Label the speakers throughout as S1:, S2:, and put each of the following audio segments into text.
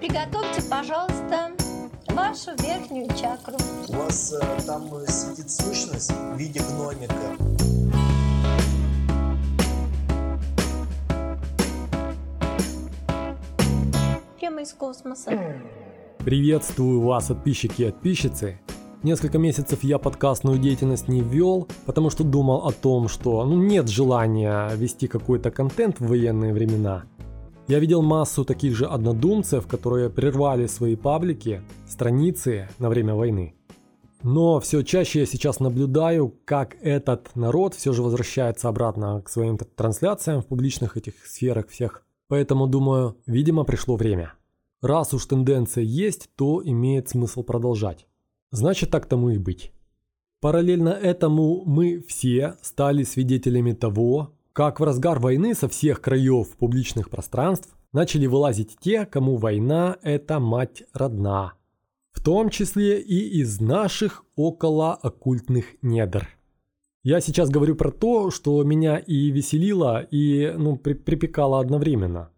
S1: Приготовьте, пожалуйста, вашу верхнюю чакру.
S2: У вас э, там э, сидит сущность в виде гномика.
S1: Прямо из космоса.
S3: Приветствую вас, подписчики и подписчицы. Несколько месяцев я подкастную деятельность не вел, потому что думал о том, что ну, нет желания вести какой-то контент в военные времена. Я видел массу таких же однодумцев, которые прервали свои паблики, страницы на время войны. Но все чаще я сейчас наблюдаю, как этот народ все же возвращается обратно к своим трансляциям в публичных этих сферах всех. Поэтому думаю, видимо пришло время. Раз уж тенденция есть, то имеет смысл продолжать. Значит, так тому и быть. Параллельно этому мы все стали свидетелями того, как в разгар войны со всех краев публичных пространств начали вылазить те, кому война – это мать родна. В том числе и из наших около оккультных недр. Я сейчас говорю про то, что меня и веселило, и ну, при припекало одновременно.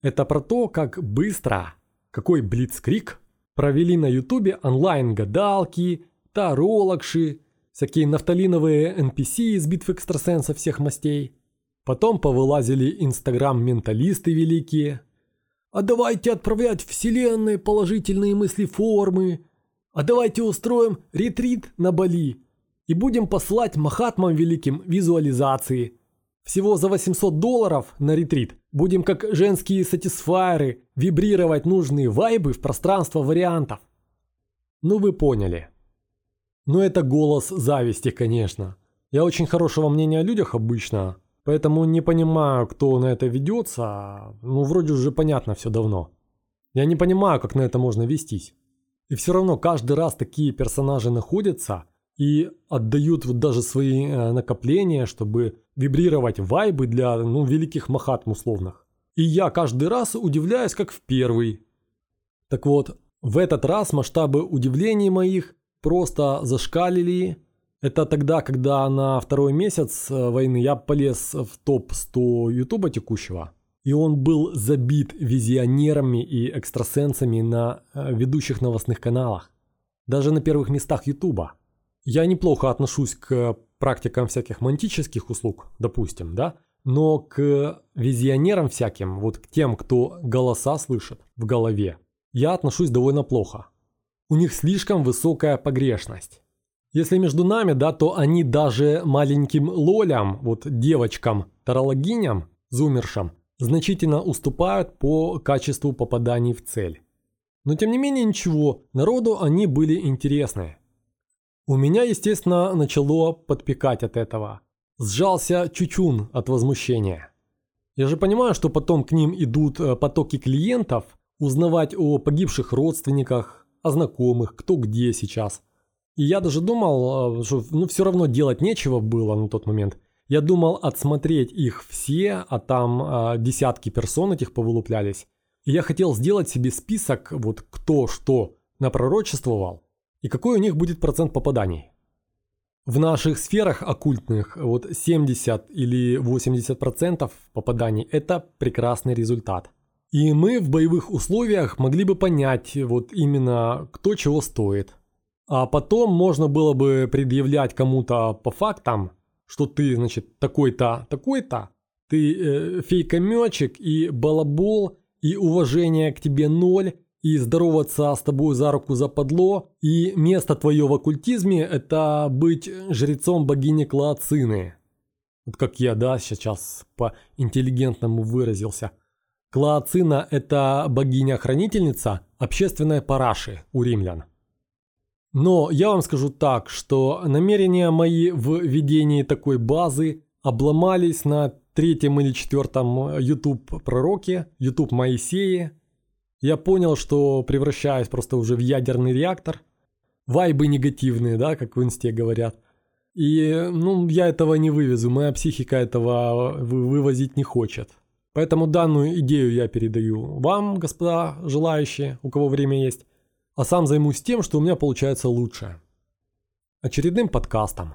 S3: Это про то, как быстро, какой блицкрик Провели на ютубе онлайн-гадалки, тарологши, всякие нафталиновые NPC из битв экстрасенсов всех мастей. Потом повылазили инстаграм-менталисты великие. А давайте отправлять вселенной положительные мысли формы. А давайте устроим ретрит на Бали. И будем послать махатмам великим визуализации – всего за 800 долларов на ретрит будем как женские сатисфайеры вибрировать нужные вайбы в пространство вариантов. Ну вы поняли. Но это голос зависти, конечно. Я очень хорошего мнения о людях обычно, поэтому не понимаю, кто на это ведется. Ну вроде уже понятно все давно. Я не понимаю, как на это можно вестись. И все равно каждый раз такие персонажи находятся – и отдают вот даже свои э, накопления, чтобы вибрировать вайбы для ну, великих махатм условных. И я каждый раз удивляюсь, как в первый. Так вот, в этот раз масштабы удивлений моих просто зашкалили. Это тогда, когда на второй месяц э, войны я полез в топ-100 ютуба текущего. И он был забит визионерами и экстрасенсами на э, ведущих новостных каналах. Даже на первых местах ютуба. Я неплохо отношусь к практикам всяких мантических услуг, допустим, да, но к визионерам всяким, вот к тем, кто голоса слышит в голове, я отношусь довольно плохо. У них слишком высокая погрешность. Если между нами, да, то они даже маленьким лолям, вот девочкам, тарологиням, зумершам, значительно уступают по качеству попаданий в цель. Но тем не менее ничего, народу они были интересны. У меня, естественно, начало подпекать от этого. Сжался чучун от возмущения. Я же понимаю, что потом к ним идут э, потоки клиентов, узнавать о погибших родственниках, о знакомых, кто где сейчас. И я даже думал, э, что ну, все равно делать нечего было на тот момент. Я думал отсмотреть их все, а там э, десятки персон этих повылуплялись. И я хотел сделать себе список, вот кто что напророчествовал, и какой у них будет процент попаданий. В наших сферах оккультных вот 70 или 80% попаданий – это прекрасный результат. И мы в боевых условиях могли бы понять вот именно кто чего стоит. А потом можно было бы предъявлять кому-то по фактам, что ты, значит, такой-то, такой-то, ты э, фейкомёчек и балабол, и уважение к тебе ноль, и здороваться с тобой за руку западло, и место твое в оккультизме – это быть жрецом богини Клоацины. Вот как я, да, сейчас по-интеллигентному выразился. Клоацина – это богиня-хранительница общественной параши у римлян. Но я вам скажу так, что намерения мои в ведении такой базы обломались на третьем или четвертом YouTube пророке, YouTube Моисее – я понял, что превращаюсь просто уже в ядерный реактор. Вайбы негативные, да, как в инсте говорят. И, ну, я этого не вывезу, моя психика этого вывозить не хочет. Поэтому данную идею я передаю вам, господа желающие, у кого время есть, а сам займусь тем, что у меня получается лучше. Очередным подкастом.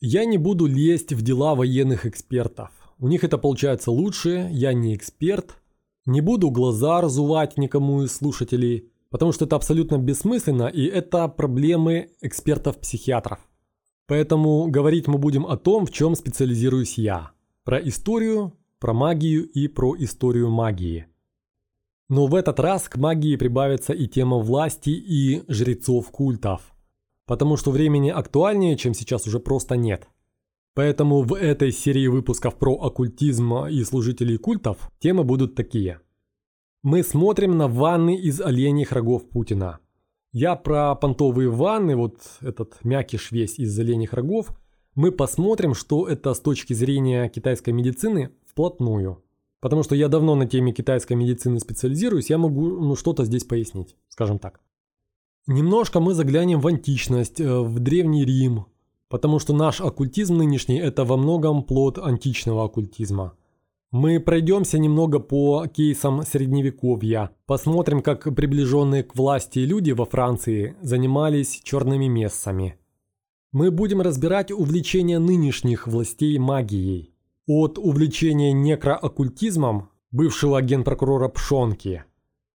S3: Я не буду лезть в дела военных экспертов. У них это получается лучше, я не эксперт – Не буду глаза разувать никому из слушателей, потому что это абсолютно бессмысленно и это проблемы экспертов-психиатров. Поэтому говорить мы будем о том, в чем специализируюсь я. Про историю, про магию и про историю магии. Но в этот раз к магии прибавится и тема власти и жрецов культов. Потому что времени актуальнее, чем сейчас, уже просто нет. Поэтому в этой серии выпусков про оккультизм и служителей культов темы будут такие. Мы смотрим на ванны из оленьих рогов Путина. Я про понтовые ванны, вот этот мякиш весь из оленьих рогов, мы посмотрим, что это с точки зрения китайской медицины вплотную. Потому что я давно на теме китайской медицины специализируюсь, я могу ну, что-то здесь пояснить, скажем так. Немножко мы заглянем в античность, э, в Древний Рим, потому что наш оккультизм нынешний – это во многом плод античного оккультизма. Мы пройдемся немного по кейсам Средневековья, посмотрим, как приближенные к власти люди во Франции занимались черными мессами. Мы будем разбирать увлечение нынешних властей магией – от увлечения некрооккультизмом бывшего генпрокурора Пшонки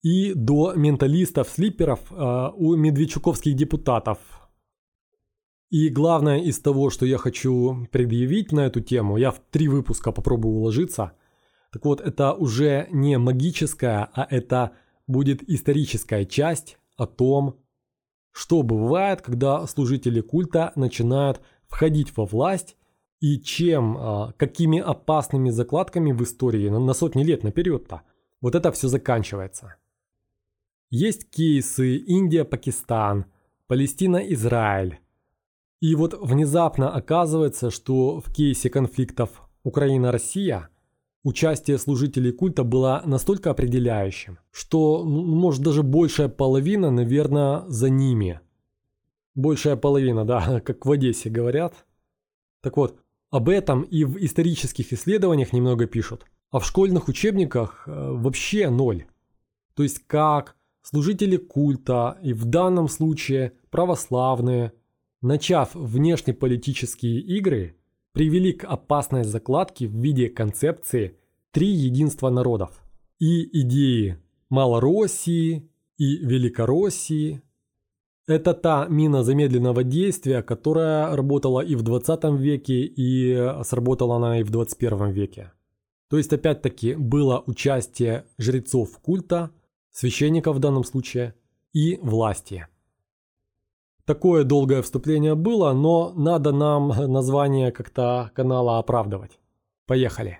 S3: и до менталистов-слиперов э, у медведчуковских депутатов. И главное из того, что я хочу предъявить на эту тему, я в три выпуска попробую уложиться. Так вот, это уже не магическая, а это будет историческая часть о том, что бывает, когда служители культа начинают входить во власть и чем, а, какими опасными закладками в истории на, сотни лет наперед-то вот это все заканчивается. Есть кейсы Индия-Пакистан, Палестина-Израиль. И вот внезапно оказывается, что в кейсе конфликтов Украина-Россия участие служителей культа было настолько определяющим, что, ну, может, даже большая половина, наверное, за ними. Большая половина, да, как в Одессе говорят. Так вот, об этом и в исторических исследованиях немного пишут, а в школьных учебниках э, вообще ноль. То есть как служители культа и в данном случае православные, начав внешнеполитические игры, привели к опасной закладке в виде концепции «три единства народов» и идеи Малороссии и Великороссии, это та мина замедленного действия, которая работала и в 20 веке, и сработала она и в 21 веке. То есть, опять-таки, было участие жрецов культа, священников в данном случае, и власти. Такое долгое вступление было, но надо нам название как-то канала оправдывать. Поехали.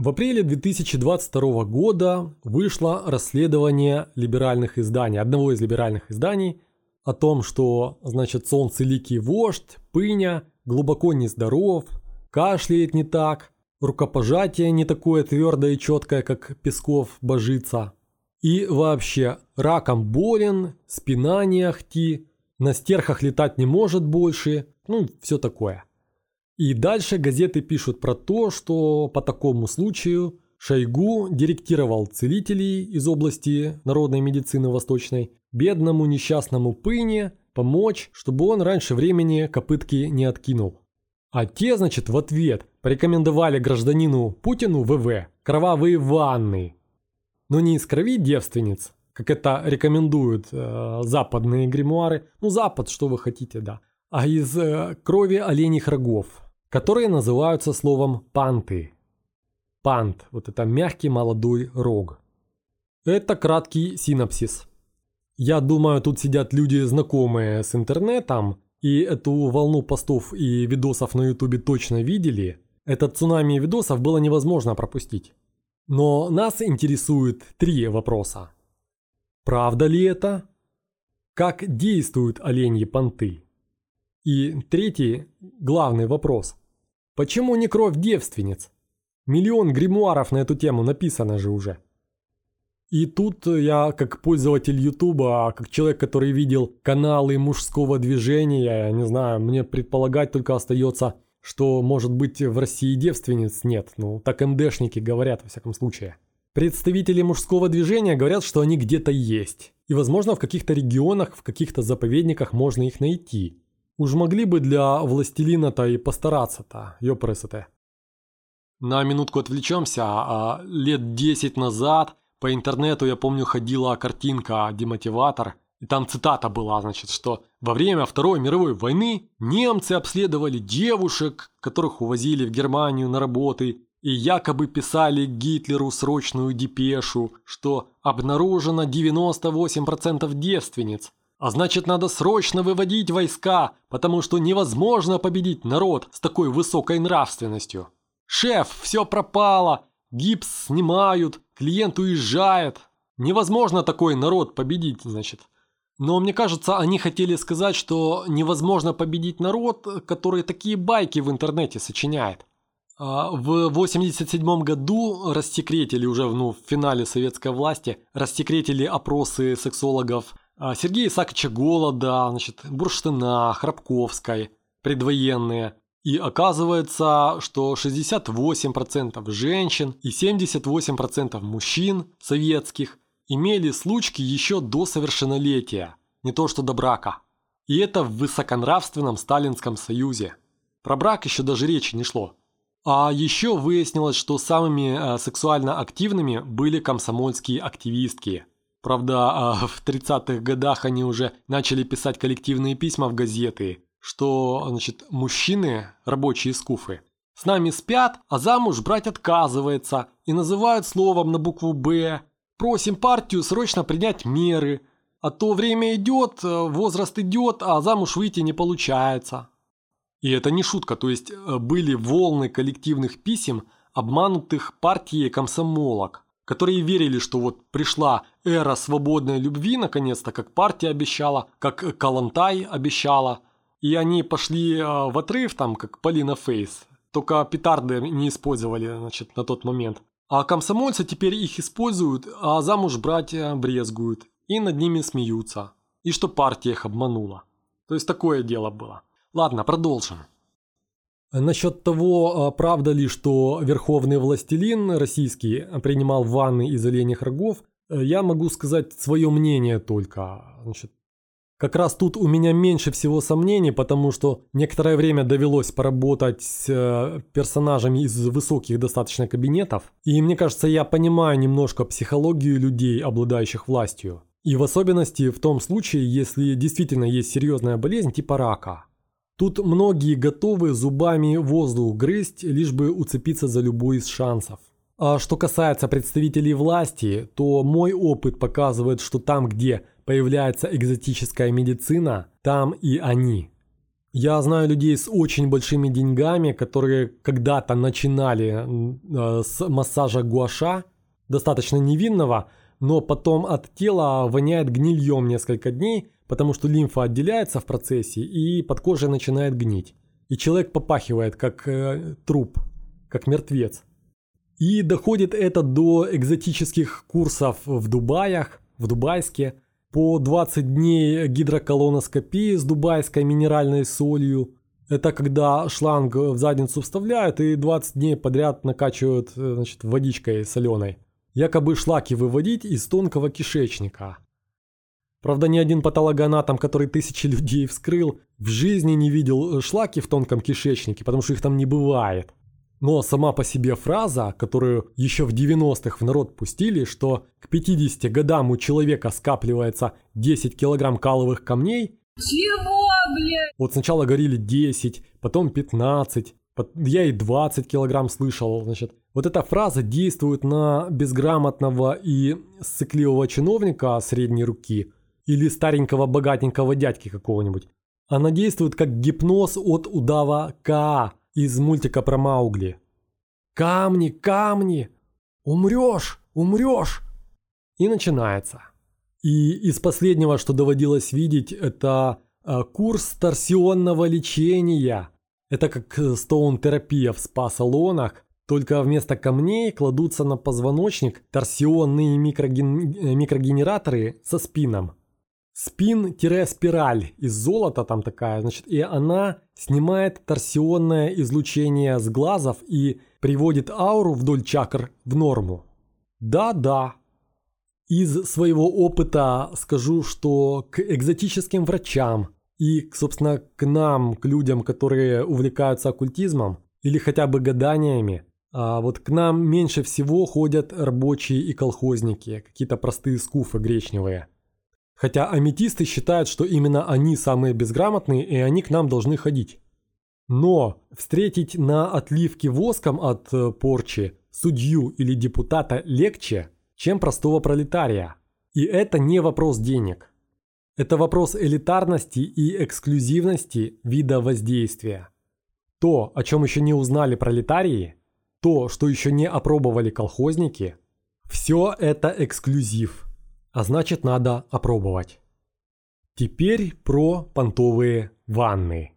S3: В апреле 2022 года вышло расследование либеральных изданий, одного из либеральных изданий, о том, что, значит, солнцеликий вождь, пыня, глубоко нездоров, кашляет не так, рукопожатие не такое твердое и четкое, как Песков божится. И вообще, раком болен, спина не ахти, на стерхах летать не может больше, ну, все такое. И дальше газеты пишут про то, что по такому случаю Шойгу директировал целителей из области народной медицины восточной бедному несчастному Пыне помочь, чтобы он раньше времени копытки не откинул. А те, значит, в ответ порекомендовали гражданину Путину ВВ кровавые ванны. Но не из крови девственниц, как это рекомендуют э, западные гримуары, ну запад, что вы хотите, да, а из э, крови оленьих рогов которые называются словом «панты». Пант – вот это мягкий молодой рог. Это краткий синапсис. Я думаю, тут сидят люди, знакомые с интернетом, и эту волну постов и видосов на ютубе точно видели. Этот цунами видосов было невозможно пропустить. Но нас интересует три вопроса. Правда ли это? Как действуют оленьи понты? И третий, главный вопрос. Почему не кровь девственниц? Миллион гримуаров на эту тему написано же уже. И тут я, как пользователь Ютуба, как человек, который видел каналы мужского движения, я не знаю, мне предполагать только остается, что, может быть, в России девственниц нет. Ну, так МДшники говорят, во всяком случае. Представители мужского движения говорят, что они где-то есть. И, возможно, в каких-то регионах, в каких-то заповедниках можно их найти. Уж могли бы для властелина-то и постараться-то, ёпресоте. На минутку отвлечемся. А, лет 10 назад по интернету, я помню, ходила картинка «Демотиватор», и там цитата была, значит, что во время Второй мировой войны немцы обследовали девушек, которых увозили в Германию на работы, и якобы писали Гитлеру срочную депешу, что обнаружено 98% девственниц. А значит, надо срочно выводить войска, потому что невозможно победить народ с такой высокой нравственностью. Шеф, все пропало, гипс снимают, клиент уезжает. Невозможно такой народ победить, значит. Но мне кажется, они хотели сказать, что невозможно победить народ, который такие байки в интернете сочиняет. А, в 87 году рассекретили уже ну, в финале советской власти, рассекретили опросы сексологов Сергея Исааковича Голода, значит, Бурштына, Храбковской, предвоенные – и оказывается, что 68% женщин и 78% мужчин советских имели случки еще до совершеннолетия, не то что до брака. И это в высоконравственном Сталинском Союзе. Про брак еще даже речи не шло. А еще выяснилось, что самыми э, сексуально активными были комсомольские активистки. Правда, э, в 30-х годах они уже начали писать коллективные письма в газеты – что, значит, мужчины, рабочие скуфы, с нами спят, а замуж брать отказывается и называют словом на букву «Б». Просим партию срочно принять меры, а то время идет, возраст идет, а замуж выйти не получается. И это не шутка, то есть э, были волны коллективных писем, обманутых партией комсомолок, которые верили, что вот пришла эра свободной любви наконец-то, как партия обещала, как Калантай обещала – и они пошли э, в отрыв, там, как Полина Фейс. Только петарды не использовали, значит, на тот момент. А комсомольцы теперь их используют, а замуж брать брезгуют. И над ними смеются. И что партия их обманула. То есть такое дело было. Ладно, продолжим. Насчет того, а, правда ли, что верховный властелин российский принимал ванны из оленьих рогов, э, я могу сказать свое мнение только. Значит, как раз тут у меня меньше всего сомнений, потому что некоторое время довелось поработать с э, персонажами из высоких достаточно кабинетов. И мне кажется, я понимаю немножко психологию людей, обладающих властью. И в особенности в том случае, если действительно есть серьезная болезнь типа рака. Тут многие готовы зубами воздух грызть, лишь бы уцепиться за любой из шансов. А что касается представителей власти, то мой опыт показывает, что там, где появляется экзотическая медицина, там и они. Я знаю людей с очень большими деньгами, которые когда-то начинали э, с массажа гуаша, достаточно невинного, но потом от тела воняет гнильем несколько дней, потому что лимфа отделяется в процессе и под кожей начинает гнить. И человек попахивает как э, труп, как мертвец. И доходит это до экзотических курсов в Дубаях, в Дубайске, по 20 дней гидроколоноскопии с дубайской минеральной солью. Это когда шланг в задницу вставляют и 20 дней подряд накачивают э, значит, водичкой соленой. Якобы шлаки выводить из тонкого кишечника. Правда, ни один патологоанатом, который тысячи людей вскрыл, в жизни не видел шлаки в тонком кишечнике, потому что их там не бывает. Но сама по себе фраза, которую еще в 90-х в народ пустили, что к 50 годам у человека скапливается 10 килограмм каловых камней.
S4: Чего, блядь?
S3: Вот сначала говорили 10, потом 15, я и 20 килограмм слышал, значит. Вот эта фраза действует на безграмотного и сцикливого чиновника средней руки или старенького богатенького дядьки какого-нибудь. Она действует как гипноз от удава Каа, из мультика про Маугли. «Камни, камни! Умрешь, умрешь!» И начинается. И из последнего, что доводилось видеть, это а, курс торсионного лечения. Это как стоун-терапия в спа-салонах, только вместо камней кладутся на позвоночник торсионные микроген... микрогенераторы со спином. Спин-спираль из золота там такая, значит, и она снимает торсионное излучение с глазов и приводит ауру вдоль чакр в норму. Да-да. Из своего опыта скажу, что к экзотическим врачам И, собственно, к нам, к людям, которые увлекаются оккультизмом или хотя бы гаданиями, а вот к нам меньше всего ходят рабочие и колхозники, какие-то простые скуфы гречневые. Хотя аметисты считают, что именно они самые безграмотные и они к нам должны ходить. Но встретить на отливке воском от э, порчи судью или депутата легче, чем простого пролетария. И это не вопрос денег. Это вопрос элитарности и эксклюзивности вида воздействия. То, о чем еще не узнали пролетарии, то, что еще не опробовали колхозники, все это эксклюзив, а значит надо опробовать. Теперь про понтовые ванны.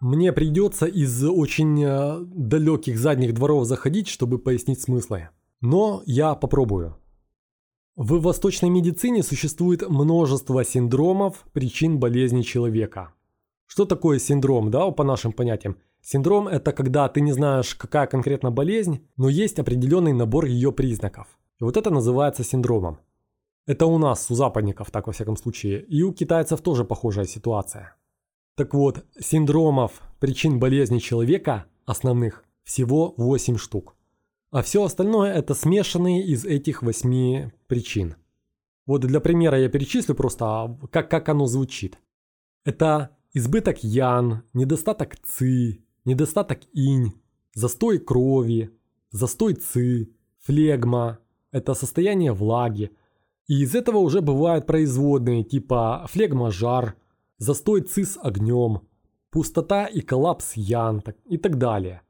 S3: Мне придется из очень э, далеких задних дворов заходить, чтобы пояснить смыслы. Но я попробую. В восточной медицине существует множество синдромов причин болезни человека. Что такое синдром, да, по нашим понятиям? Синдром – это когда ты не знаешь, какая конкретно болезнь, но есть определенный набор ее признаков. И вот это называется синдромом. Это у нас, у западников, так во всяком случае. И у китайцев тоже похожая ситуация. Так вот, синдромов причин болезни человека, основных, всего 8 штук. А все остальное это смешанные из этих 8 причин. Вот для примера я перечислю просто, а, как, как оно звучит. Это избыток ян, недостаток ци, недостаток инь, застой крови, застой ци, флегма, это состояние влаги. И из этого уже бывают производные типа флегма-жар – застой цис огнем, пустота и коллапс ян и так далее.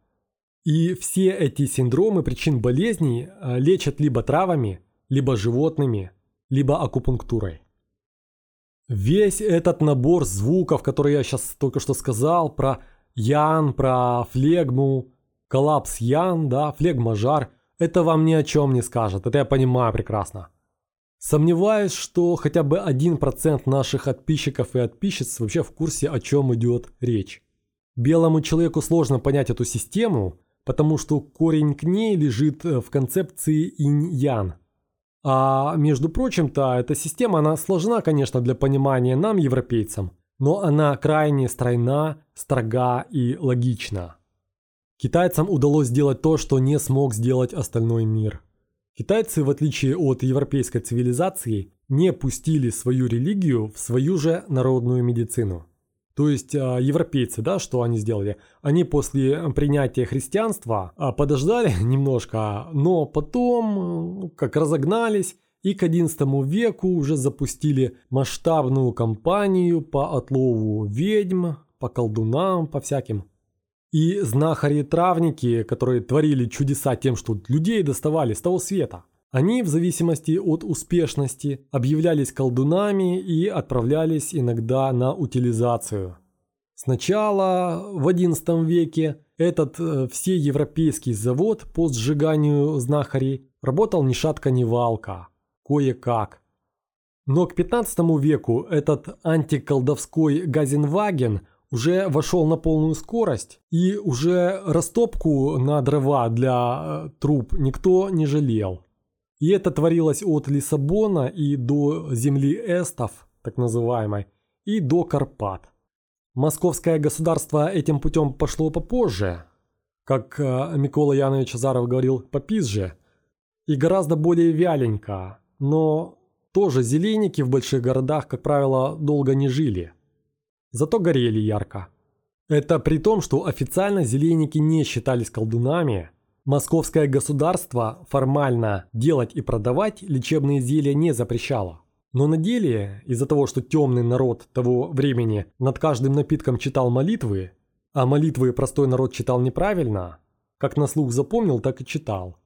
S3: И все эти синдромы причин болезней э, лечат либо травами, либо животными, либо акупунктурой. Весь этот набор звуков, который я сейчас только что сказал, про ян, про флегму, коллапс ян, да, флегмажар, это вам ни о чем не скажет, это я понимаю прекрасно. Сомневаюсь, что хотя бы 1% наших подписчиков и подписчиц вообще в курсе, о чем идет речь. Белому человеку сложно понять эту систему, потому что корень к ней лежит э, в концепции инь-ян. А между прочим-то, эта система, она сложна, конечно, для понимания нам, европейцам, но она крайне стройна, строга и логична. Китайцам удалось сделать то, что не смог сделать остальной мир – Китайцы, в отличие от европейской цивилизации, не пустили свою религию в свою же народную медицину. То есть а, европейцы, да, что они сделали? Они после принятия христианства а, подождали немножко, но потом как разогнались и к XI веку уже запустили масштабную кампанию по отлову ведьм, по колдунам, по всяким. И знахари-травники, которые творили чудеса тем, что людей доставали с того света, они в зависимости от успешности объявлялись колдунами и отправлялись иногда на утилизацию. Сначала в XI веке этот э, всеевропейский завод по сжиганию знахарей работал ни шатка ни валка, кое-как. Но к 15 веку этот антиколдовской Газенваген уже вошел на полную скорость, и уже растопку на дрова для э, труб никто не жалел. И это творилось от Лиссабона и до земли эстов, так называемой, и до Карпат. Московское государство этим путем пошло попозже, как э, Микола Янович Азаров говорил, попизже, и гораздо более вяленько, но тоже зеленики в больших городах, как правило, долго не жили – зато горели ярко. Это при том, что официально зеленики не считались колдунами. Московское государство формально делать и продавать лечебные зелья не запрещало. Но на деле, из-за того, что темный народ того времени над каждым напитком читал молитвы, а молитвы простой народ читал неправильно, как на слух запомнил, так и читал,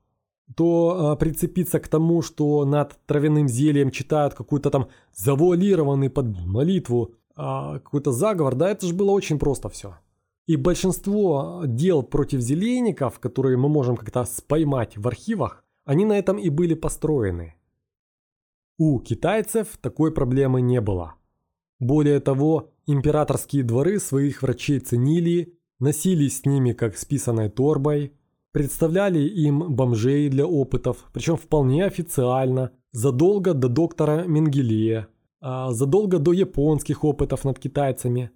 S3: то э, прицепиться к тому, что над травяным зельем читают какую-то там завуалированный под молитву, а, какой-то заговор, да, это же было очень просто все. И большинство дел против зелеников, которые мы можем как-то споймать в архивах, они на этом и были построены. У китайцев такой проблемы не было. Более того, императорские дворы своих врачей ценили, носились с ними как с писаной торбой, представляли им бомжей для опытов, причем вполне официально, задолго до доктора Менгелея, а задолго до японских опытов над китайцами.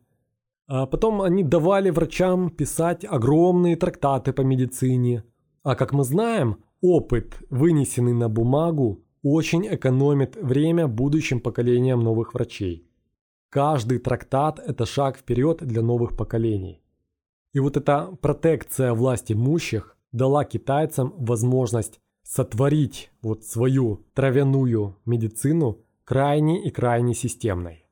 S3: А потом они давали врачам писать огромные трактаты по медицине. А как мы знаем, опыт, вынесенный на бумагу, очень экономит время будущим поколениям новых врачей. Каждый трактат – это шаг вперед для новых поколений. И вот эта протекция власти имущих дала китайцам возможность сотворить вот свою травяную медицину крайне и крайне системной.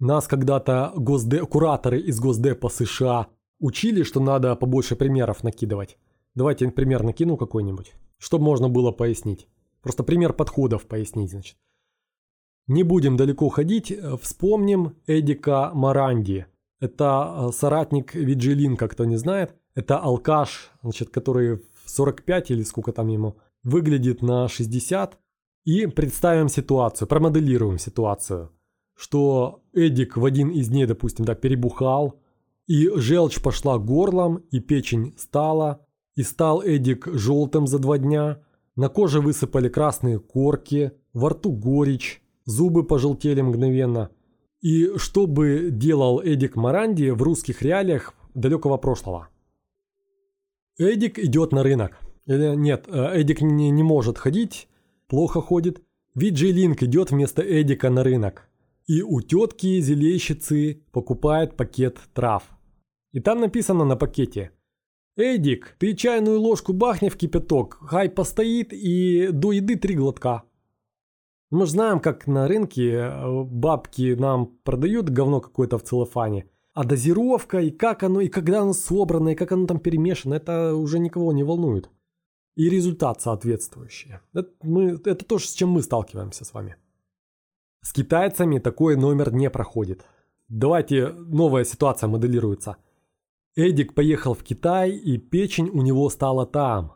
S3: Нас когда-то госде... кураторы из Госдепа США учили, что надо побольше примеров накидывать. Давайте пример накину какой-нибудь, чтобы можно было пояснить. Просто пример подходов пояснить, значит. Не будем далеко ходить, вспомним Эдика Маранди. Это э, соратник Виджилинка, кто не знает. Это алкаш, значит, который в 45 или сколько там ему, выглядит на 60. И представим ситуацию, промоделируем ситуацию, что Эдик в один из дней, допустим, да, перебухал, и желчь пошла горлом, и печень стала, и стал Эдик желтым за два дня, на коже высыпали красные корки, во рту горечь, зубы пожелтели мгновенно. И что бы делал Эдик Маранди в русских реалиях далекого прошлого? Эдик идет на рынок. Или нет, э, Эдик не, не может ходить, плохо ходит. Виджей Линк идет вместо Эдика на рынок. И у тетки зелейщицы покупает пакет трав. И там написано на пакете «Эдик, ты чайную ложку бахни в кипяток, хай постоит и до еды три глотка». Мы же знаем, как на рынке э, бабки нам продают говно какое-то в целлофане – а дозировка, и как оно, и когда оно собрано, и как оно там перемешано, это уже никого не волнует. И результат соответствующий. Это, мы, это то, с чем мы сталкиваемся с вами. С китайцами такой номер не проходит. Давайте, новая ситуация моделируется. Эдик поехал в Китай, и печень у него стала там.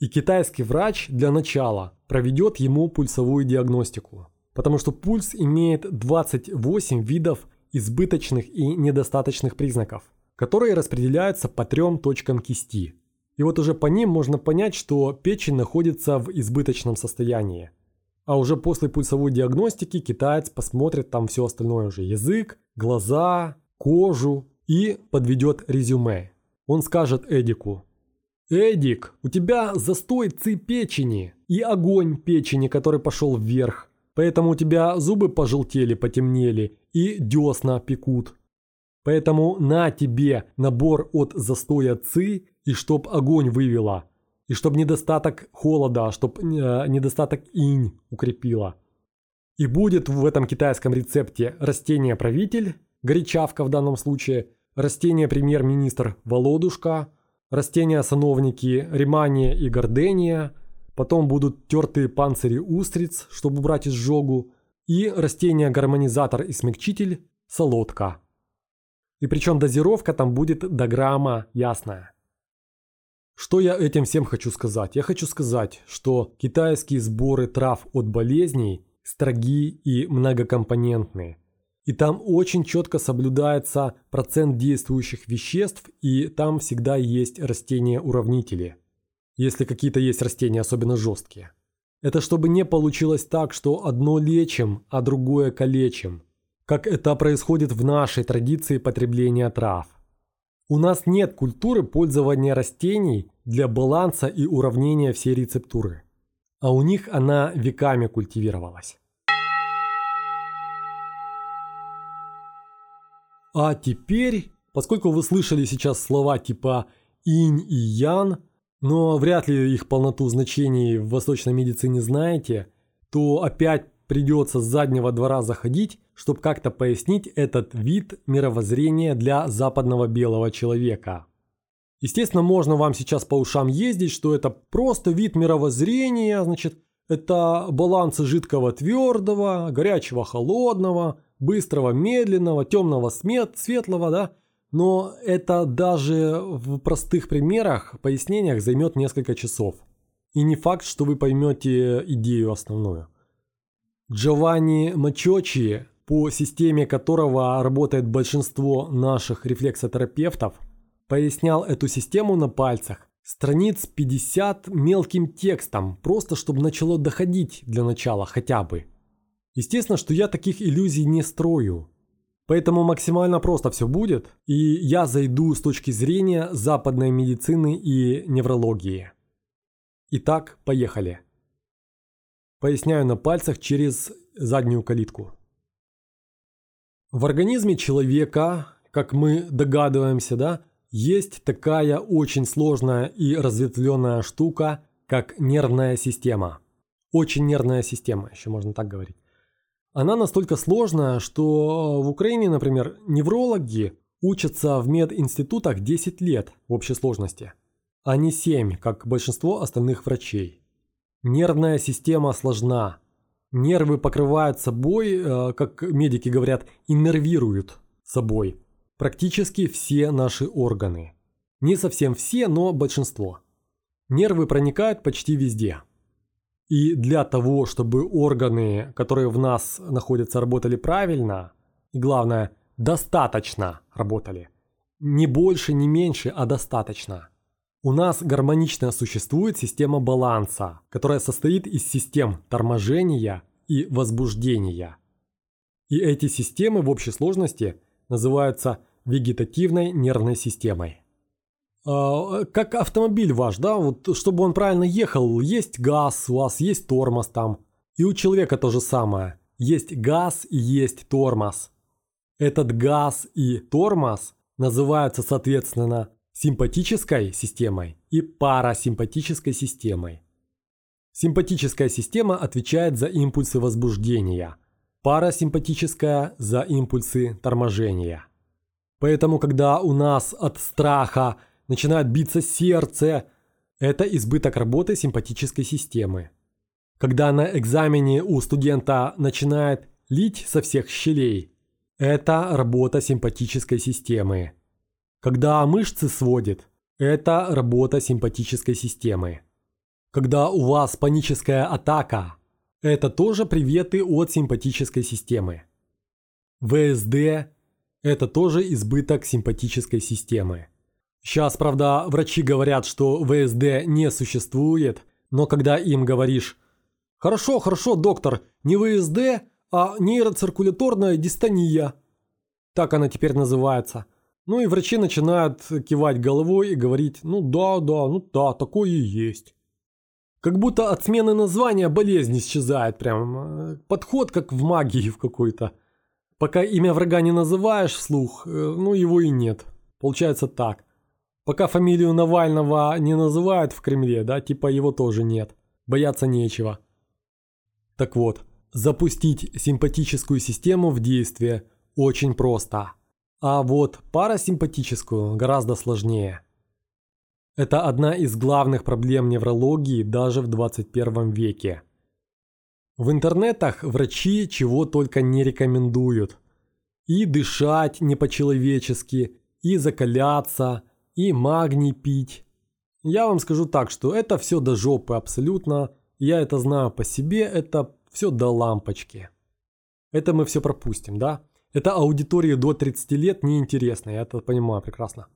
S3: И китайский врач для начала проведет ему пульсовую диагностику. Потому что пульс имеет 28 видов избыточных и недостаточных признаков, которые распределяются по трем точкам кисти. И вот уже по ним можно понять, что печень находится в избыточном состоянии. А уже после пульсовой диагностики китаец посмотрит там все остальное уже. Язык, глаза, кожу и подведет резюме. Он скажет Эдику. Эдик, у тебя застой ци печени и огонь печени, который пошел вверх. Поэтому у тебя зубы пожелтели, потемнели и десна пекут. Поэтому на тебе набор от застоя ЦИ и чтоб огонь вывела. И чтоб недостаток холода, чтоб э, недостаток инь укрепила. И будет в этом китайском рецепте растение-правитель, горячавка в данном случае, растение-премьер-министр Володушка, растения-сановники Римания и Гордения – Потом будут тертые панцири устриц, чтобы убрать изжогу, и растения-гармонизатор и смягчитель – солодка. И причем дозировка там будет до грамма ясная. Что я этим всем хочу сказать? Я хочу сказать, что китайские сборы трав от болезней строги и многокомпонентные. И там очень четко соблюдается процент действующих веществ, и там всегда есть растения-уравнители – если какие-то есть растения особенно жесткие. Это чтобы не получилось так, что одно лечим, а другое калечим, как это происходит в нашей традиции потребления трав. У нас нет культуры пользования растений для баланса и уравнения всей рецептуры, а у них она веками культивировалась. А теперь, поскольку вы слышали сейчас слова типа инь и ян, но вряд ли их полноту значений в восточной медицине знаете, то опять придется с заднего двора заходить, чтобы как-то пояснить этот вид мировоззрения для западного белого человека. Естественно, можно вам сейчас по ушам ездить, что это просто вид мировоззрения, значит, это балансы жидкого твердого, горячего холодного, быстрого медленного, темного светлого, да, но это даже в простых примерах, пояснениях займет несколько часов. И не факт, что вы поймете идею основную. Джованни Мачочи, по системе которого работает большинство наших рефлексотерапевтов, пояснял эту систему на пальцах Страниц 50 мелким текстом, просто чтобы начало доходить для начала хотя бы. Естественно, что я таких иллюзий не строю. Поэтому максимально просто все будет, и я зайду с точки зрения западной медицины и неврологии. Итак, поехали. Поясняю на пальцах через заднюю калитку. В организме человека, как мы догадываемся, да, есть такая очень сложная и разветвленная штука, как нервная система. Очень нервная система, еще можно так говорить. Она настолько сложная, что в Украине, например, неврологи учатся в мединститутах 10 лет в общей сложности, а не 7, как большинство остальных врачей. Нервная система сложна. Нервы покрывают собой, э, как медики говорят, иннервируют собой практически все наши органы. Не совсем все, но большинство. Нервы проникают почти везде. И для того, чтобы органы, которые в нас находятся, работали правильно, и главное, достаточно работали, не больше, не меньше, а достаточно. У нас гармонично существует система баланса, которая состоит из систем торможения и возбуждения. И эти системы в общей сложности называются вегетативной нервной системой. А, как автомобиль ваш, да, вот чтобы он правильно ехал, есть газ, у вас есть тормоз там. И у человека то же самое. Есть газ и есть тормоз. Этот газ и тормоз называются, соответственно, симпатической системой и парасимпатической системой. Симпатическая система отвечает за импульсы возбуждения, парасимпатическая – за импульсы торможения. Поэтому, когда у нас от страха – начинает биться сердце. Это избыток работы симпатической системы. Когда на экзамене у студента начинает лить со всех щелей, это работа симпатической системы. Когда мышцы сводит, это работа симпатической системы. Когда у вас паническая атака, это тоже приветы от симпатической системы. ВСД – это тоже избыток симпатической системы. Сейчас, правда, врачи говорят, что ВСД не существует, но когда им говоришь «Хорошо, хорошо, доктор, не ВСД, а нейроциркуляторная дистония». Так она теперь называется. Ну и врачи начинают кивать головой и говорить «Ну да, да, ну да, такое и есть». Как будто от смены названия болезнь исчезает прям. Подход как в магии в какой-то. Пока имя врага не называешь вслух, э, ну его и нет. Получается так. Пока фамилию Навального не называют в Кремле, да, типа его тоже нет. Бояться нечего. Так вот, запустить симпатическую систему в действие очень просто. А вот парасимпатическую гораздо сложнее. Это одна из главных проблем неврологии даже в 21 веке. В интернетах врачи чего только не рекомендуют. И дышать не по-человечески, и закаляться – и магний пить. Я вам скажу так, что это все до жопы абсолютно. Я это знаю по себе, это все до лампочки. Это мы все пропустим, да? Это аудитории до 30 лет неинтересно, я это понимаю прекрасно.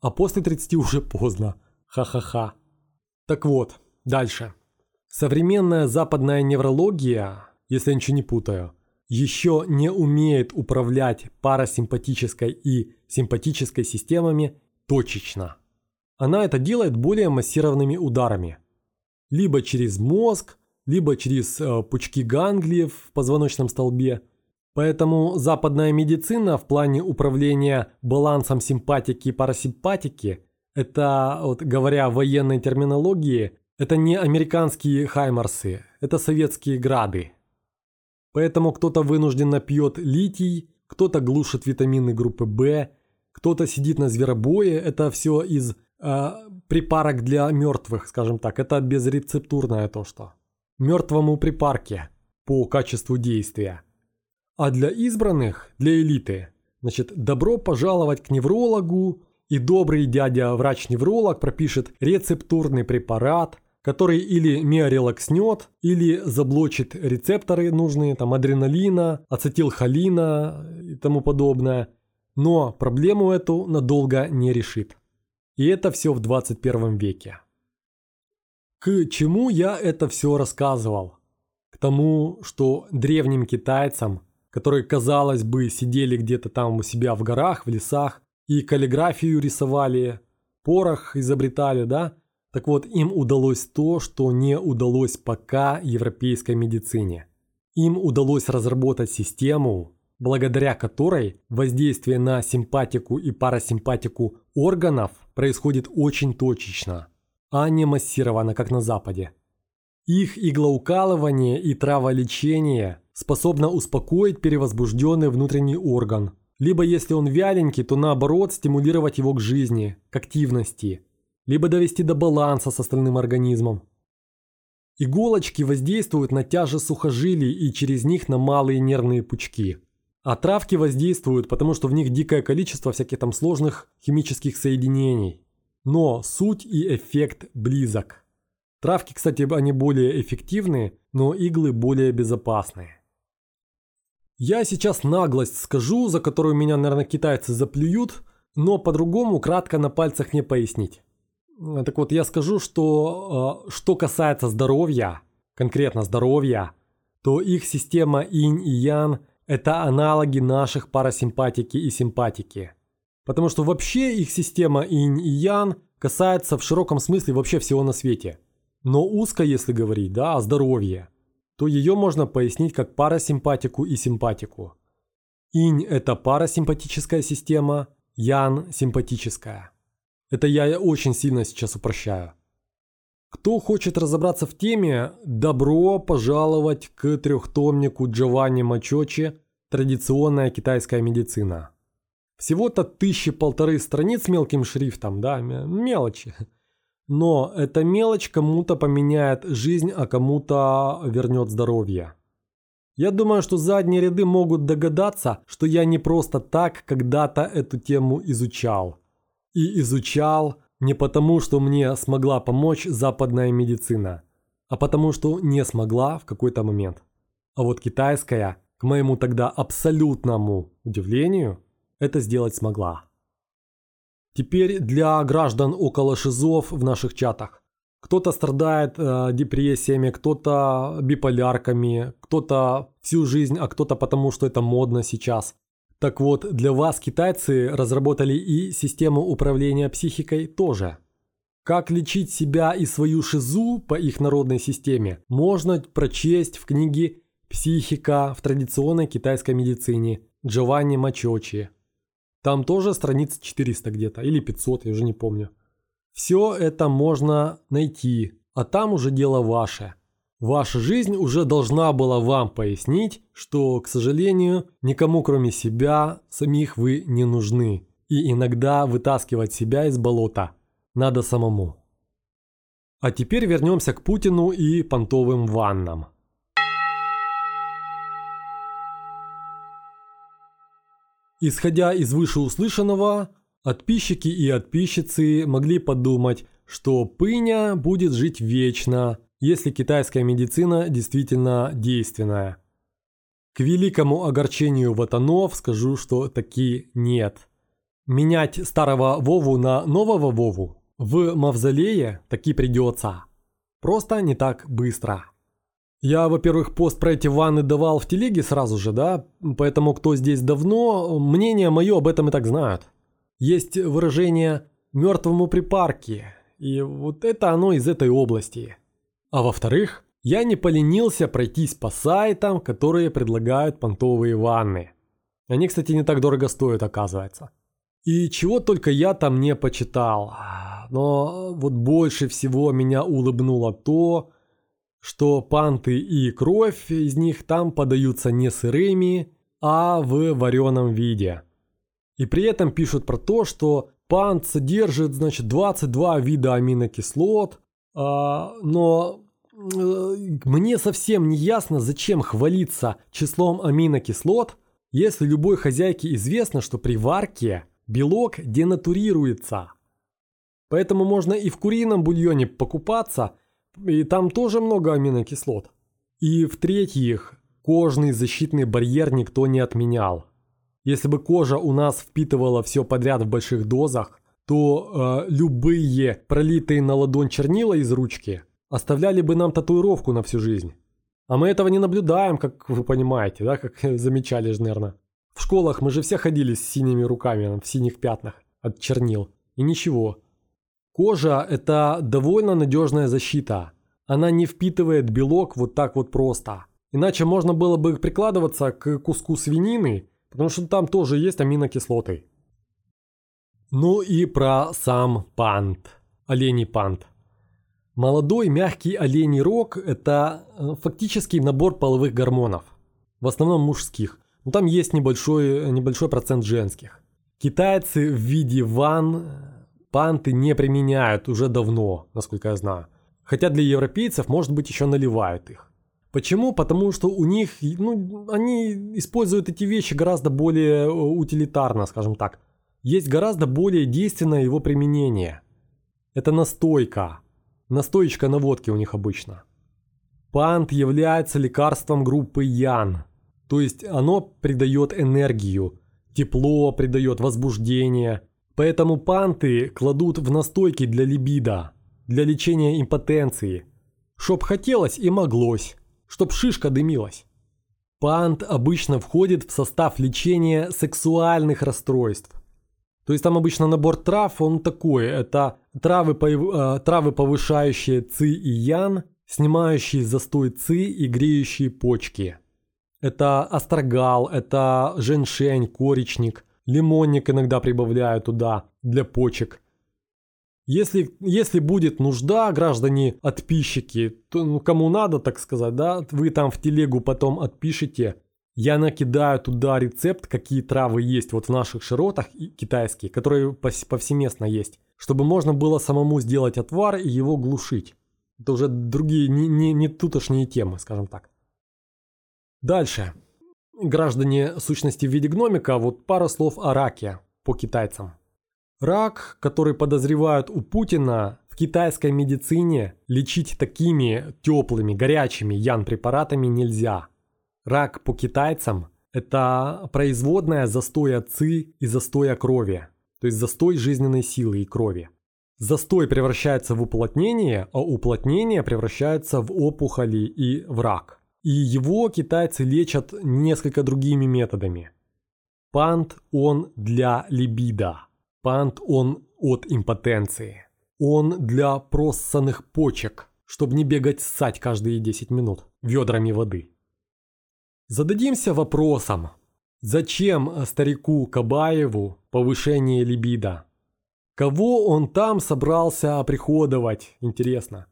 S3: А после 30 уже поздно. Ха-ха-ха. Так вот, дальше. Современная западная неврология, если я ничего не путаю, еще не умеет управлять парасимпатической и симпатической системами точечно. Она это делает более массированными ударами. Либо через мозг, либо через э, пучки ганглиев в позвоночном столбе. Поэтому западная медицина в плане управления балансом симпатики и парасимпатики, это, вот, говоря в военной терминологии, это не американские хаймарсы, это советские грады. Поэтому кто-то вынужденно пьет литий, кто-то глушит витамины группы В, кто-то сидит на зверобое, это все из э, припарок для мертвых, скажем так, это безрецептурное то, что. Мертвому припарке по качеству действия. А для избранных, для элиты, значит, добро пожаловать к неврологу, и добрый дядя врач-невролог пропишет рецептурный препарат, который или миорелакснет, или заблочит рецепторы нужные, там адреналина, ацетилхолина и тому подобное – но проблему эту надолго не решит. И это все в 21 веке. К чему я это все рассказывал? К тому, что древним китайцам, которые, казалось бы, сидели где-то там у себя в горах, в лесах, и каллиграфию рисовали, порох изобретали, да? Так вот, им удалось то, что не удалось пока европейской медицине. Им удалось разработать систему, благодаря которой воздействие на симпатику и парасимпатику органов происходит очень точечно, а не массированно, как на Западе. Их иглоукалывание и траволечение способно успокоить перевозбужденный внутренний орган, либо если он вяленький, то наоборот стимулировать его к жизни, к активности, либо довести до баланса с остальным организмом. Иголочки воздействуют на тяжи сухожилий и через них на малые нервные пучки – а травки воздействуют, потому что в них дикое количество всяких там сложных химических соединений. Но суть и эффект близок. Травки, кстати, они более эффективные, но иглы более безопасные. Я сейчас наглость скажу, за которую меня, наверное, китайцы заплюют, но по-другому кратко на пальцах не пояснить. Так вот, я скажу, что э, что касается здоровья, конкретно здоровья, то их система инь и ян – это аналоги наших парасимпатики и симпатики. Потому что вообще их система инь и ян касается в широком смысле вообще всего на свете. Но узко, если говорить, да, о здоровье, то ее можно пояснить как парасимпатику и симпатику. Инь – это парасимпатическая система, ян – симпатическая. Это я очень сильно сейчас упрощаю. Кто хочет разобраться в теме, добро пожаловать к трехтомнику Джованни Мачочи «Традиционная китайская медицина». Всего-то тысячи-полторы страниц мелким шрифтом, да, мелочи. Но эта мелочь кому-то поменяет жизнь, а кому-то вернет здоровье. Я думаю, что задние ряды могут догадаться, что я не просто так когда-то эту тему изучал. И изучал не потому, что мне смогла помочь западная медицина, а потому, что не смогла в какой-то момент. А вот китайская, к моему тогда абсолютному удивлению, это сделать смогла. Теперь для граждан около шизов в наших чатах. Кто-то страдает э, депрессиями, кто-то биполярками, кто-то всю жизнь, а кто-то потому, что это модно сейчас. Так вот, для вас китайцы разработали и систему управления психикой тоже. Как лечить себя и свою шизу по их народной системе, можно прочесть в книге «Психика в традиционной китайской медицине» Джованни Мачочи. Там тоже страница 400 где-то, или 500, я уже не помню. Все это можно найти, а там уже дело ваше – Ваша жизнь уже должна была вам пояснить, что, к сожалению, никому кроме себя самих вы не нужны. И иногда вытаскивать себя из болота надо самому. А теперь вернемся к Путину и понтовым ваннам. Исходя из вышеуслышанного, подписчики и подписчицы могли подумать, что Пыня будет жить вечно, если китайская медицина действительно действенная. К великому огорчению ватанов скажу, что таки нет. Менять старого Вову на нового Вову в мавзолее таки придется. Просто не так быстро. Я, во-первых, пост про эти ванны давал в телеге сразу же, да, поэтому кто здесь давно, мнение мое об этом и так знают. Есть выражение «мертвому припарки», и вот это оно из этой области – а во-вторых, я не поленился пройтись по сайтам, которые предлагают понтовые ванны. Они, кстати, не так дорого стоят, оказывается. И чего только я там не почитал. Но вот больше всего меня улыбнуло то, что панты и кровь из них там подаются не сырыми, а в вареном виде. И при этом пишут про то, что пант содержит, значит, 22 вида аминокислот, а, но э, мне совсем не ясно, зачем хвалиться числом аминокислот, если любой хозяйке известно, что при варке белок денатурируется. Поэтому можно и в курином бульоне покупаться, и там тоже много аминокислот. И в-третьих, кожный защитный барьер никто не отменял. Если бы кожа у нас впитывала все подряд в больших дозах, то э, любые пролитые на ладонь чернила из ручки оставляли бы нам татуировку на всю жизнь. А мы этого не наблюдаем, как вы понимаете, да, как замечали же, наверное. В школах мы же все ходили с синими руками, в синих пятнах от чернил. И ничего. Кожа – это довольно надежная защита. Она не впитывает белок вот так вот просто. Иначе можно было бы прикладываться к куску свинины, потому что там тоже есть аминокислоты. Ну и про сам пант. Оленей пант. Молодой мягкий оленей рог – это э, фактически набор половых гормонов. В основном мужских. Но там есть небольшой, небольшой процент женских. Китайцы в виде ван панты не применяют уже давно, насколько я знаю. Хотя для европейцев, может быть, еще наливают их. Почему? Потому что у них, ну, они используют эти вещи гораздо более э, утилитарно, скажем так. Есть гораздо более действенное его применение. Это настойка. Настоечка на водке у них обычно. Пант является лекарством группы Ян. То есть оно придает энергию, тепло придает, возбуждение. Поэтому панты кладут в настойки для либидо, для лечения импотенции. Чтоб хотелось и моглось, чтоб шишка дымилась. Пант обычно входит в состав лечения сексуальных расстройств. То есть там обычно набор трав, он такой. Это травы, э, травы повышающие ци и ян, снимающие застой ци и греющие почки. Это астрагал, это женьшень, коричник, лимонник иногда прибавляю туда для почек. Если, если будет нужда, граждане отписчики, то ну, кому надо, так сказать, да, вы там в телегу потом отпишите, я накидаю туда рецепт, какие травы есть вот в наших широтах китайские, которые повсеместно есть, чтобы можно было самому сделать отвар и его глушить. Это уже другие, не, не, не тутошние темы, скажем так. Дальше. Граждане сущности в виде гномика, вот пара слов о раке по китайцам. Рак, который подозревают у Путина, в китайской медицине лечить такими теплыми, горячими ян-препаратами нельзя – Рак по китайцам – это производная застоя ЦИ и застоя крови, то есть застой жизненной силы и крови. Застой превращается в уплотнение, а уплотнение превращается в опухоли и в рак. И его китайцы лечат несколько другими методами. Пант он для либидо. Пант он от импотенции. Он для проссанных почек, чтобы не бегать ссать каждые 10 минут ведрами воды. Зададимся вопросом, зачем старику Кабаеву повышение либидо? Кого он там собрался оприходовать, интересно?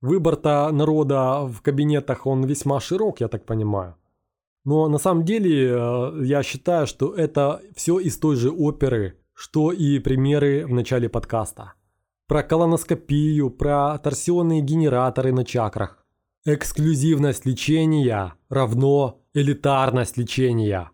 S3: Выбор-то народа в кабинетах он весьма широк, я так понимаю. Но на самом деле э, я считаю, что это все из той же оперы, что и примеры в начале подкаста. Про колоноскопию, про торсионные генераторы на чакрах. Эксклюзивность лечения равно элитарность лечения.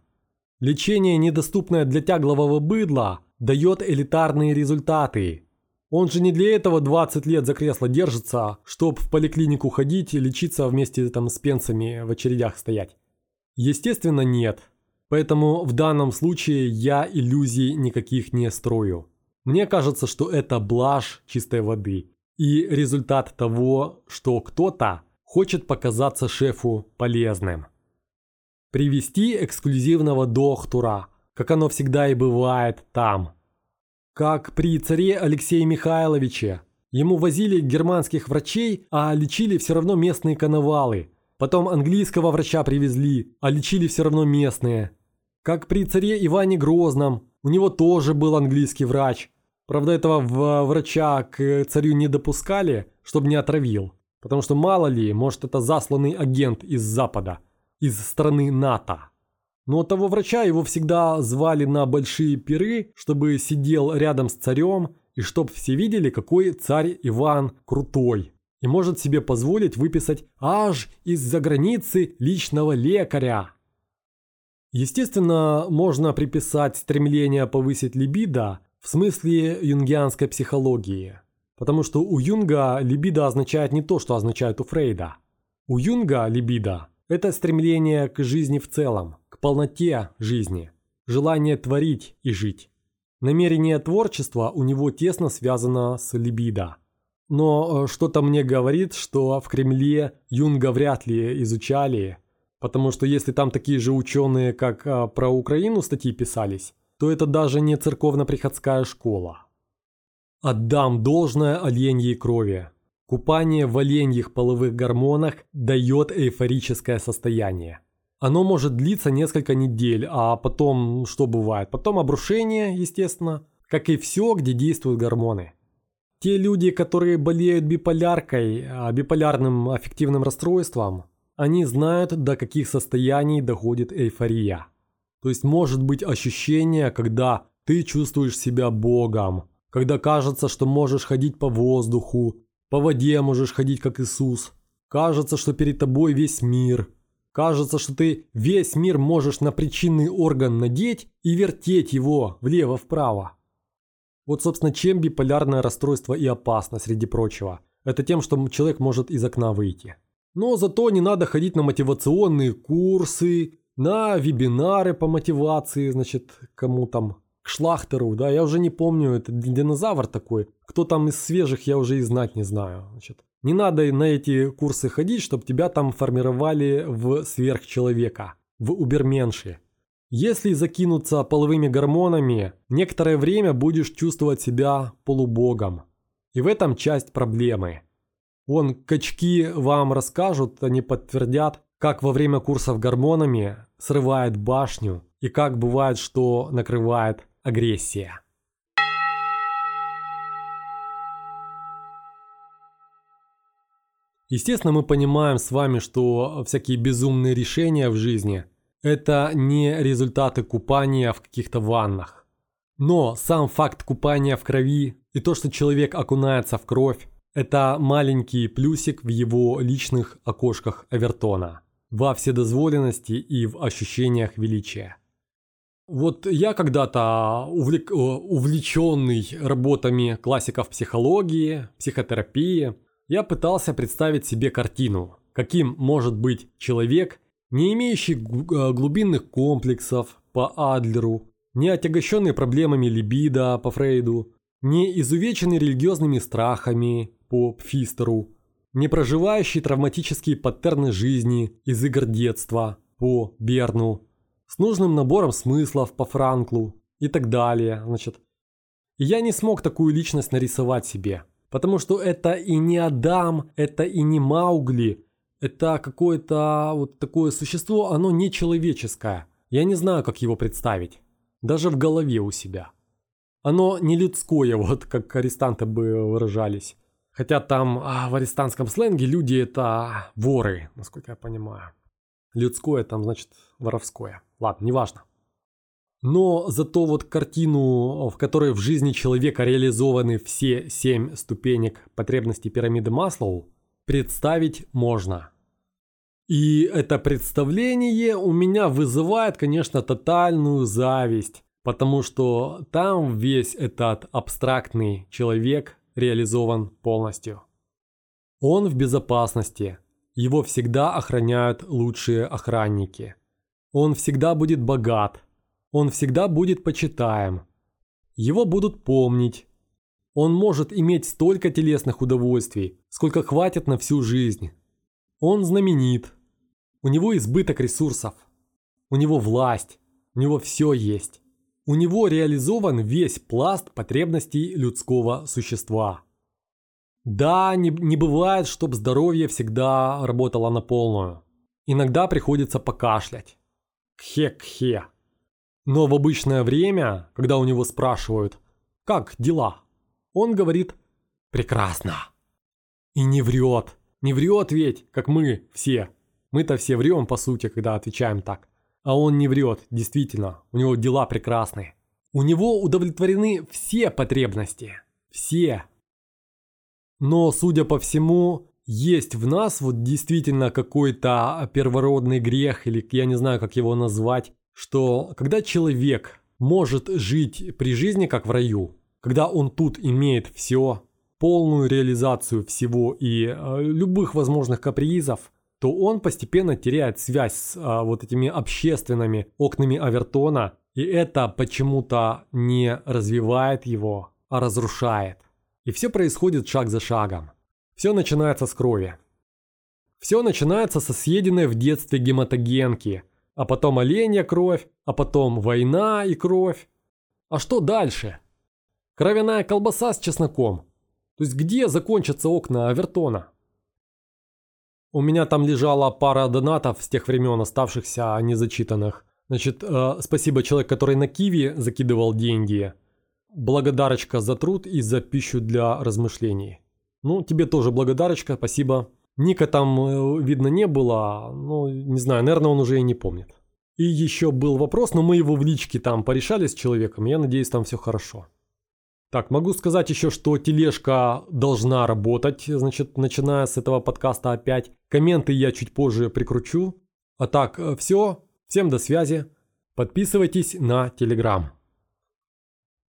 S3: Лечение, недоступное для тяглового быдла, дает элитарные результаты. Он же не для этого 20 лет за кресло держится, чтоб в поликлинику ходить и лечиться вместе там с пенсами в очередях стоять. Естественно, нет. Поэтому в данном случае я иллюзий никаких не строю. Мне кажется, что это блажь чистой воды и результат того, что кто-то хочет показаться шефу полезным. Привести эксклюзивного доктора, как оно всегда и бывает там. Как при царе Алексее Михайловиче. Ему возили германских врачей, а лечили все равно местные коновалы. Потом английского врача привезли, а лечили все равно местные. Как при царе Иване Грозном. У него тоже был английский врач. Правда, этого врача к царю не допускали, чтобы не отравил. Потому что мало ли, может это засланный агент из Запада – из страны НАТО. Но того врача его всегда звали на большие пиры, чтобы сидел рядом с царем и чтоб все видели, какой царь Иван крутой. И может себе позволить выписать аж из-за границы личного лекаря. Естественно, можно приписать стремление повысить либидо в смысле юнгианской психологии. Потому что у Юнга либидо означает не то, что означает у Фрейда. У Юнга либидо это стремление к жизни в целом, полноте жизни, желание творить и жить. Намерение творчества у него тесно связано с либидо. Но э, что-то мне говорит, что в Кремле Юнга вряд ли изучали, потому что если там такие же ученые, как э, про Украину статьи писались, то это даже не церковно-приходская школа. Отдам должное оленьей крови. Купание в оленьих половых гормонах дает эйфорическое состояние. Оно может длиться несколько недель, а потом что бывает? Потом обрушение, естественно, как и все, где действуют гормоны. Те люди, которые болеют биполяркой, а, биполярным аффективным расстройством, они знают, до каких состояний доходит эйфория. То есть может быть ощущение, когда ты чувствуешь себя богом, когда кажется, что можешь ходить по воздуху, по воде можешь ходить как Иисус. Кажется, что перед тобой весь мир – Кажется, что ты весь мир можешь на причинный орган надеть и вертеть его влево-вправо. Вот, собственно, чем биполярное расстройство и опасно, среди прочего. Это тем, что человек может из окна выйти. Но зато не надо ходить на мотивационные курсы, на вебинары по мотивации, значит, кому там, к Шлахтеру, да, я уже не помню, это динозавр такой. Кто там из свежих, я уже и знать не знаю. Значит, не надо на эти курсы ходить, чтобы тебя там формировали в сверхчеловека, в уберменши. Если закинуться половыми гормонами, некоторое время будешь чувствовать себя полубогом. И в этом часть проблемы. Вон, качки вам расскажут, они подтвердят, как во время курсов гормонами срывает башню и как бывает, что накрывает агрессия. Естественно, мы понимаем с вами, что всякие безумные решения в жизни – это не результаты купания в каких-то ваннах. Но сам факт купания в крови и то, что человек окунается в кровь, это маленький плюсик в его личных окошках Авертона, во вседозволенности и в ощущениях величия. Вот я когда-то увлек, увлеченный работами классиков психологии, психотерапии – я пытался представить себе картину, каким может быть человек, не имеющий э, глубинных комплексов по Адлеру, не отягощенный проблемами либидо по Фрейду, не изувеченный религиозными страхами по Пфистеру, не проживающий травматические паттерны жизни из игр детства по Берну, с нужным набором смыслов по Франклу и так далее. Значит, и я не смог такую личность нарисовать себе – Потому что это и не Адам, это и не Маугли. Это какое-то вот такое существо, оно не человеческое. Я не знаю, как его представить. Даже в голове у себя. Оно не людское, вот как арестанты бы выражались. Хотя там а, в арестантском сленге люди это воры, насколько я понимаю. Людское там значит воровское. Ладно, неважно. Но зато вот картину, в которой в жизни человека реализованы все семь ступенек потребностей пирамиды Маслоу, представить можно. И это представление у меня вызывает, конечно, тотальную зависть, потому что там весь этот абстрактный человек реализован полностью. Он в безопасности, его всегда охраняют лучшие охранники. Он всегда будет богат – он всегда будет почитаем. Его будут помнить. Он может иметь столько телесных удовольствий, сколько хватит на всю жизнь. Он знаменит. У него избыток ресурсов. У него власть. У него все есть. У него реализован весь пласт потребностей людского существа. Да, не, не бывает, чтобы здоровье всегда работало на полную. Иногда приходится покашлять. Кхе-кхе. Но в обычное время, когда у него спрашивают «Как дела?», он говорит «Прекрасно». И не врет. Не врет ведь, как мы все. Мы-то все врем, по сути, когда отвечаем так. А он не врет, действительно, у него дела прекрасные. У него удовлетворены все потребности. Все. Но, судя по всему, есть в нас вот действительно какой-то первородный грех, или я не знаю, как его назвать, что когда человек может жить при жизни как в раю, когда он тут имеет все, полную реализацию всего и э, любых возможных капризов, то он постепенно теряет связь с э, вот этими общественными окнами Авертона И это почему-то не развивает его, а разрушает. И все происходит шаг за шагом. Все начинается с крови. Все начинается со съеденной в детстве гематогенки, а потом оленья кровь, а потом война и кровь. А что дальше? Кровяная колбаса с чесноком. То есть где закончатся окна Авертона? У меня там лежала пара донатов с тех времен, оставшихся незачитанных. Значит, э, спасибо человек, который на Киви закидывал деньги. Благодарочка за труд и за пищу для размышлений. Ну, тебе тоже благодарочка, спасибо. Ника там, э, видно, не было, ну, не знаю, наверное, он уже и не помнит. И еще был вопрос, но мы его в личке там порешали с человеком, я надеюсь, там все хорошо. Так, могу сказать еще, что тележка должна работать, значит, начиная с этого подкаста опять. Комменты я чуть позже прикручу. А так, э, все. Всем до связи. Подписывайтесь на Телеграм.